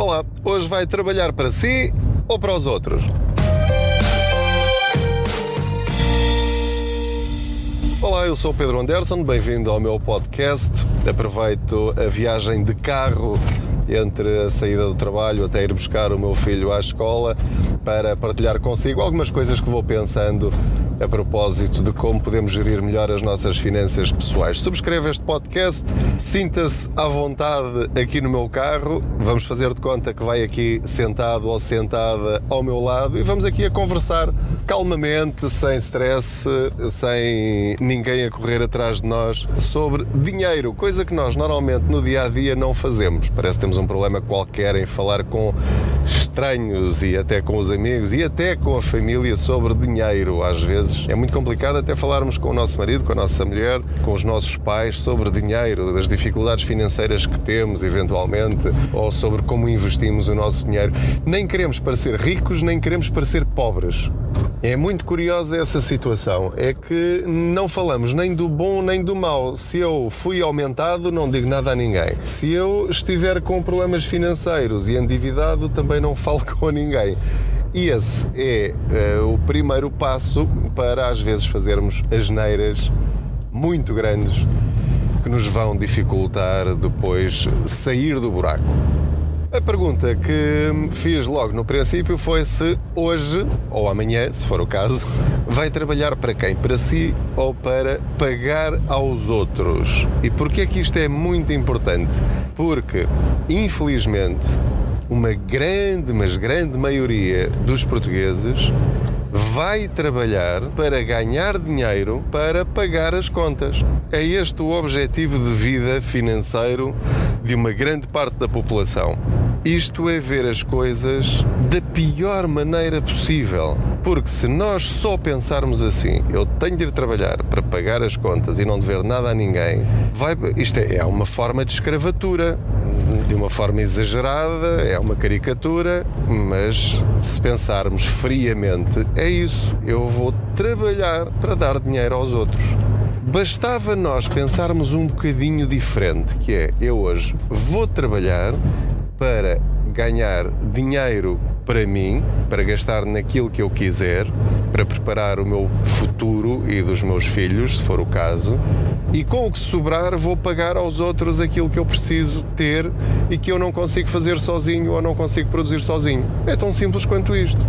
Olá, hoje vai trabalhar para si ou para os outros? Olá, eu sou o Pedro Anderson, bem-vindo ao meu podcast. Aproveito a viagem de carro entre a saída do trabalho até ir buscar o meu filho à escola para partilhar consigo algumas coisas que vou pensando a propósito de como podemos gerir melhor as nossas finanças pessoais. Subscreva este podcast, sinta-se à vontade aqui no meu carro. Vamos fazer de conta que vai aqui sentado ou sentada ao meu lado e vamos aqui a conversar calmamente, sem stress, sem ninguém a correr atrás de nós, sobre dinheiro, coisa que nós normalmente no dia a dia não fazemos. Parece que temos um problema qualquer em falar com estranhos e até com os amigos e até com a família sobre dinheiro. Às vezes é muito complicado até falarmos com o nosso marido, com a nossa mulher, com os nossos pais sobre dinheiro, das dificuldades financeiras que temos eventualmente ou sobre como investimos o nosso dinheiro. Nem queremos parecer ricos, nem queremos parecer pobres. É muito curiosa essa situação. É que não falamos nem do bom nem do mau. Se eu fui aumentado, não digo nada a ninguém. Se eu estiver com problemas financeiros e endividado, também não falo com ninguém. E esse é uh, o primeiro passo para às vezes fazermos asneiras muito grandes que nos vão dificultar depois sair do buraco. A pergunta que fiz logo no princípio foi se hoje, ou amanhã, se for o caso, vai trabalhar para quem? Para si ou para pagar aos outros? E porquê é que isto é muito importante? Porque, infelizmente, uma grande, mas grande maioria dos portugueses vai trabalhar para ganhar dinheiro para pagar as contas. É este o objetivo de vida financeiro de uma grande parte da população. Isto é ver as coisas da pior maneira possível. Porque se nós só pensarmos assim, eu tenho de ir trabalhar para pagar as contas e não dever nada a ninguém, vai, isto é, é uma forma de escravatura. De uma forma exagerada, é uma caricatura, mas se pensarmos friamente, é isso. Eu vou trabalhar para dar dinheiro aos outros. Bastava nós pensarmos um bocadinho diferente, que é eu hoje vou trabalhar para ganhar dinheiro para mim, para gastar naquilo que eu quiser, para preparar o meu futuro e dos meus filhos, se for o caso, e com o que sobrar vou pagar aos outros aquilo que eu preciso ter e que eu não consigo fazer sozinho ou não consigo produzir sozinho. É tão simples quanto isto.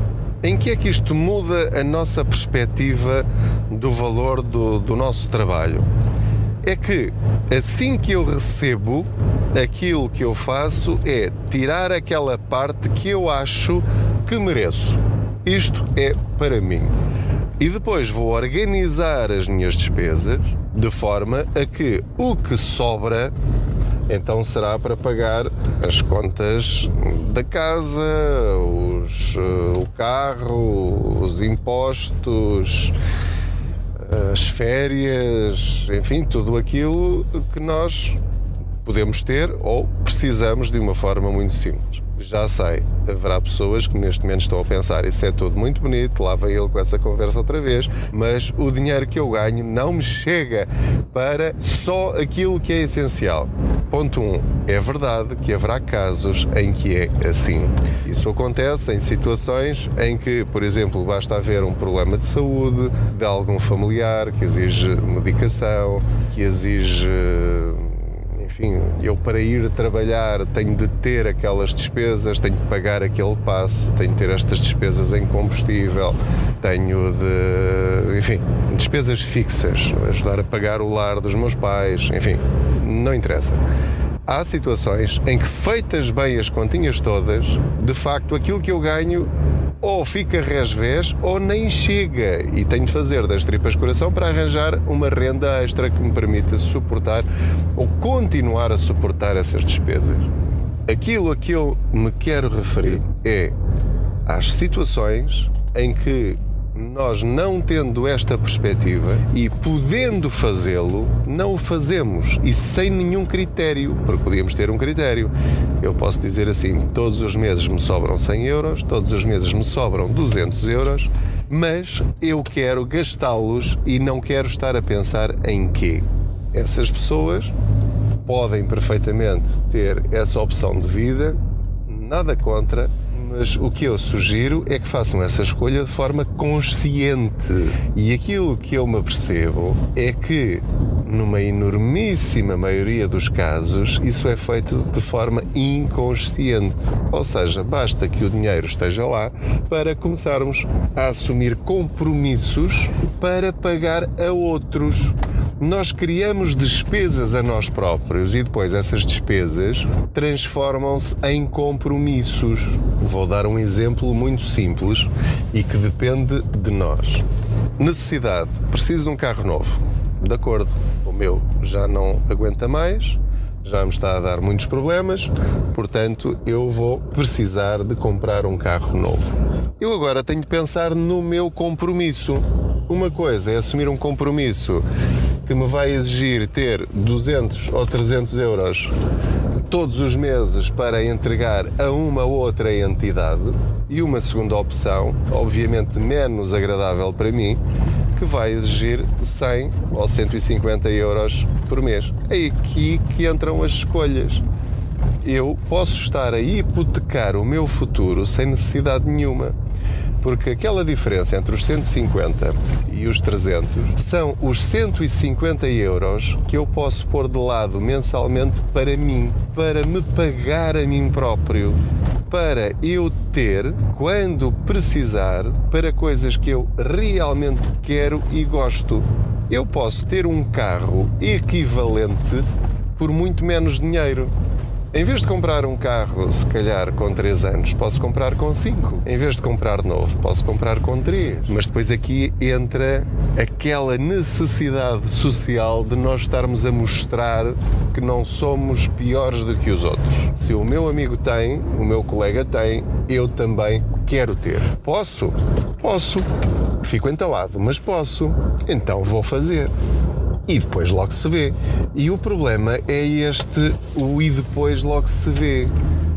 Em que é que isto muda a nossa perspectiva do valor do, do nosso trabalho? É que assim que eu recebo, aquilo que eu faço é tirar aquela parte que eu acho que mereço. Isto é para mim. E depois vou organizar as minhas despesas de forma a que o que sobra então será para pagar as contas da casa, os, o carro, os impostos, as férias, enfim, tudo aquilo que nós podemos ter ou precisamos de uma forma muito simples. Já sei, haverá pessoas que neste momento estão a pensar isso é tudo muito bonito, lá vem ele com essa conversa outra vez, mas o dinheiro que eu ganho não me chega para só aquilo que é essencial. Ponto 1. Um, é verdade que haverá casos em que é assim. Isso acontece em situações em que, por exemplo, basta haver um problema de saúde de algum familiar que exige medicação, que exige enfim, eu para ir trabalhar tenho de ter aquelas despesas, tenho de pagar aquele passe, tenho de ter estas despesas em combustível, tenho de, enfim, despesas fixas, ajudar a pagar o lar dos meus pais, enfim, não interessa. Há situações em que, feitas bem as continhas todas, de facto aquilo que eu ganho ou fica resvés ou nem chega e tenho de fazer das tripas coração para arranjar uma renda extra que me permita suportar ou continuar a suportar essas despesas. Aquilo a que eu me quero referir é às situações em que nós não tendo esta perspectiva e podendo fazê-lo, não o fazemos e sem nenhum critério, porque podíamos ter um critério. Eu posso dizer assim: todos os meses me sobram 100 euros, todos os meses me sobram 200 euros, mas eu quero gastá-los e não quero estar a pensar em quê. Essas pessoas podem perfeitamente ter essa opção de vida nada contra, mas o que eu sugiro é que façam essa escolha de forma consciente. E aquilo que eu me apercebo é que, numa enormíssima maioria dos casos, isso é feito de forma inconsciente. Ou seja, basta que o dinheiro esteja lá para começarmos a assumir compromissos para pagar a outros nós criamos despesas a nós próprios e depois essas despesas transformam-se em compromissos. Vou dar um exemplo muito simples e que depende de nós. Necessidade: preciso de um carro novo. De acordo, o meu já não aguenta mais, já me está a dar muitos problemas, portanto eu vou precisar de comprar um carro novo. Eu agora tenho de pensar no meu compromisso. Uma coisa é assumir um compromisso que me vai exigir ter 200 ou 300 euros todos os meses para entregar a uma outra entidade e uma segunda opção, obviamente menos agradável para mim, que vai exigir 100 ou 150 euros por mês. É aqui que entram as escolhas. Eu posso estar a hipotecar o meu futuro sem necessidade nenhuma porque aquela diferença entre os 150 e os 300 são os 150 euros que eu posso pôr de lado mensalmente para mim, para me pagar a mim próprio, para eu ter, quando precisar, para coisas que eu realmente quero e gosto. Eu posso ter um carro equivalente por muito menos dinheiro. Em vez de comprar um carro, se calhar com 3 anos, posso comprar com 5. Em vez de comprar novo, posso comprar com 3. Mas depois aqui entra aquela necessidade social de nós estarmos a mostrar que não somos piores do que os outros. Se o meu amigo tem, o meu colega tem, eu também quero ter. Posso? Posso. Fico entalado, mas posso. Então vou fazer e depois logo se vê. E o problema é este, o e depois logo se vê.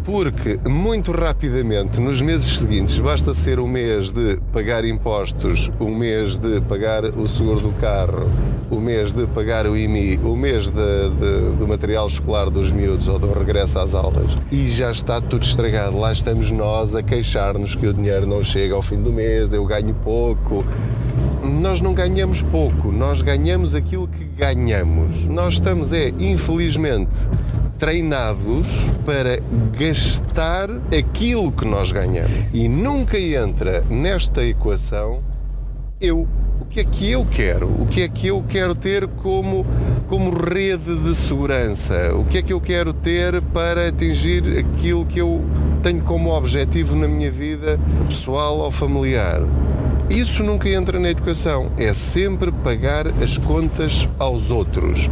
Porque muito rapidamente, nos meses seguintes, basta ser o mês de pagar impostos, o mês de pagar o seguro do carro, o mês de pagar o IMI, o mês de, de, do material escolar dos miúdos ou do regresso às aulas e já está tudo estragado. Lá estamos nós a queixar-nos que o dinheiro não chega ao fim do mês, eu ganho pouco, nós não ganhamos pouco, nós ganhamos aquilo que ganhamos. Nós estamos, é, infelizmente, treinados para gastar aquilo que nós ganhamos. E nunca entra nesta equação eu. O que é que eu quero? O que é que eu quero ter como, como rede de segurança? O que é que eu quero ter para atingir aquilo que eu tenho como objetivo na minha vida pessoal ou familiar? Isso nunca entra na educação. É sempre pagar as contas aos outros.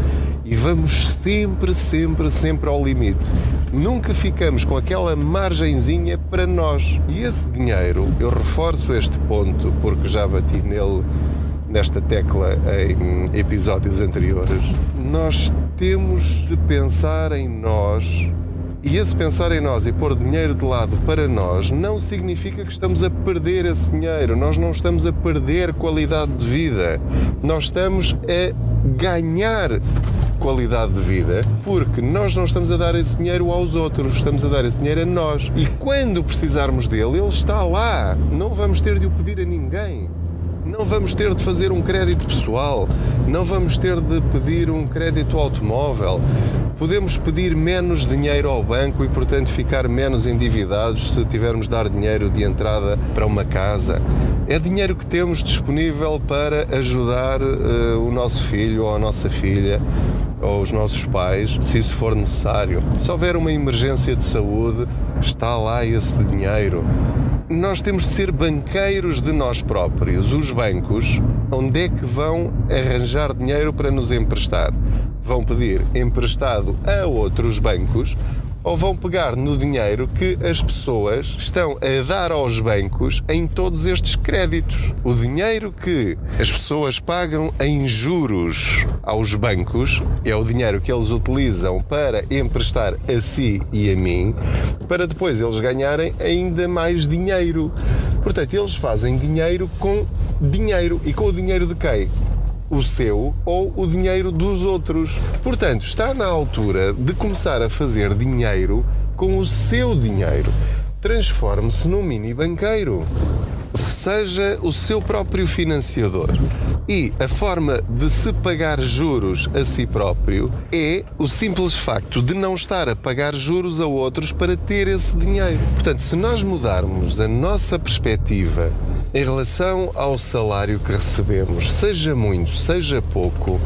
E vamos sempre, sempre, sempre ao limite. Nunca ficamos com aquela margenzinha para nós. E esse dinheiro, eu reforço este ponto porque já bati nele nesta tecla em episódios anteriores. Nós temos de pensar em nós e esse pensar em nós e pôr dinheiro de lado para nós não significa que estamos a perder esse dinheiro. Nós não estamos a perder qualidade de vida. Nós estamos a ganhar qualidade de vida porque nós não estamos a dar esse dinheiro aos outros, estamos a dar esse dinheiro a nós. E quando precisarmos dele, ele está lá. Não vamos ter de o pedir a ninguém. Não vamos ter de fazer um crédito pessoal, não vamos ter de pedir um crédito automóvel, podemos pedir menos dinheiro ao banco e, portanto, ficar menos endividados se tivermos de dar dinheiro de entrada para uma casa. É dinheiro que temos disponível para ajudar uh, o nosso filho ou a nossa filha ou os nossos pais, se isso for necessário. Se houver uma emergência de saúde, está lá esse dinheiro. Nós temos de ser banqueiros de nós próprios. Os bancos, onde é que vão arranjar dinheiro para nos emprestar? vão pedir emprestado a outros bancos ou vão pegar no dinheiro que as pessoas estão a dar aos bancos em todos estes créditos. O dinheiro que as pessoas pagam em juros aos bancos é o dinheiro que eles utilizam para emprestar a si e a mim, para depois eles ganharem ainda mais dinheiro. Portanto, eles fazem dinheiro com dinheiro. E com o dinheiro de quem? O seu ou o dinheiro dos outros. Portanto, está na altura de começar a fazer dinheiro com o seu dinheiro. Transforme-se num mini banqueiro seja o seu próprio financiador. E a forma de se pagar juros a si próprio é o simples facto de não estar a pagar juros a outros para ter esse dinheiro. Portanto, se nós mudarmos a nossa perspectiva em relação ao salário que recebemos, seja muito, seja pouco,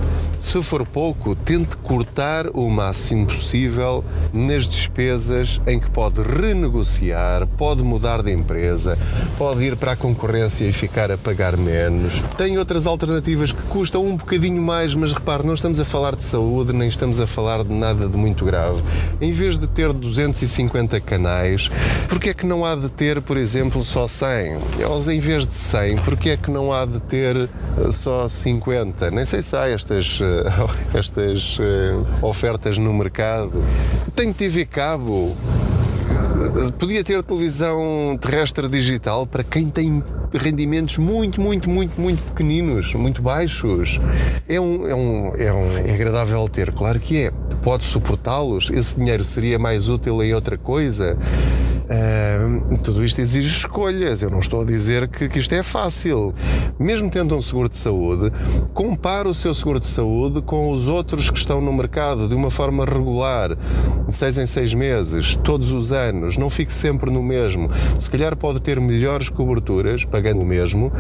se for pouco, tente cortar o máximo possível nas despesas em que pode renegociar, pode mudar de empresa, pode ir para a concorrência e ficar a pagar menos. Tem outras alternativas que custam um bocadinho mais, mas repare, não estamos a falar de saúde, nem estamos a falar de nada de muito grave. Em vez de ter 250 canais, porque é que não há de ter, por exemplo, só 100? Ou em vez de 100, porque é que não há de ter eh, só 50? Nem sei se há estas eh, estas eh, ofertas no mercado. Tenho TV cabo. Podia ter televisão terrestre digital para quem tem rendimentos muito, muito, muito, muito pequeninos, muito baixos. É, um, é, um, é, um, é agradável ter, claro que é. Pode suportá-los. Esse dinheiro seria mais útil em outra coisa. Uh, tudo isto exige escolhas. Eu não estou a dizer que, que, isto é fácil. Mesmo tendo um seguro de saúde, compare o seu seguro de saúde com os outros que estão no mercado de uma forma regular, de seis em seis meses, todos os anos. Não fique sempre no mesmo. Se calhar pode ter melhores coberturas, pagando o mesmo,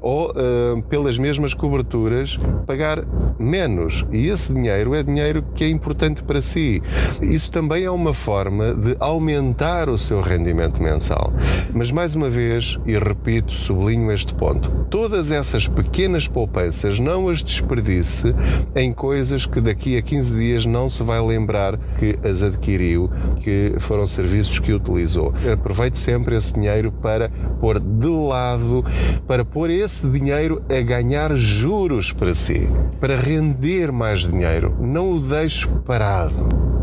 ou uh, pelas mesmas coberturas, pagar menos. E esse dinheiro é dinheiro que é importante para si. Isso também é uma forma de aumentar o seu rendimento mensal. Mas mais uma vez, e repito, sublinho este ponto: todas essas pequenas poupanças não as desperdice em coisas que daqui a 15 dias não se vai lembrar que as adquiriu, que foram serviços que utilizou. Aproveite sempre esse dinheiro para pôr de lado, para pôr esse dinheiro a ganhar juros para si, para render mais dinheiro. Não o deixe parado.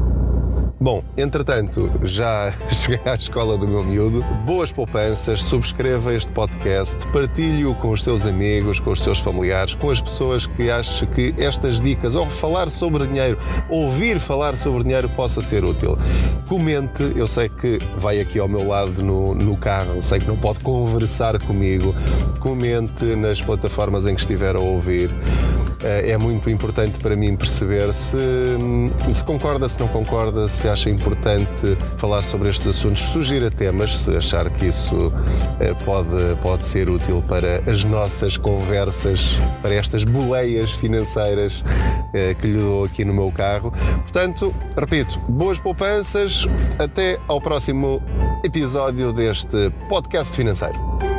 Bom, entretanto, já cheguei à escola do meu miúdo. Boas poupanças, subscreva este podcast, partilhe-o com os seus amigos, com os seus familiares, com as pessoas que acham que estas dicas, ou falar sobre dinheiro, ouvir falar sobre dinheiro, possa ser útil. Comente, eu sei que vai aqui ao meu lado no, no carro, sei que não pode conversar comigo. Comente nas plataformas em que estiver a ouvir. Eh, é muito importante para mim perceber se, se concorda, se não concorda, se acha importante falar sobre estes assuntos, sugira temas, se achar que isso eh, pode, pode ser útil para as nossas conversas, para estas boleias financeiras eh, que lhe dou aqui no meu carro. Portanto, repito, boas poupanças, até ao próximo episódio deste podcast financeiro.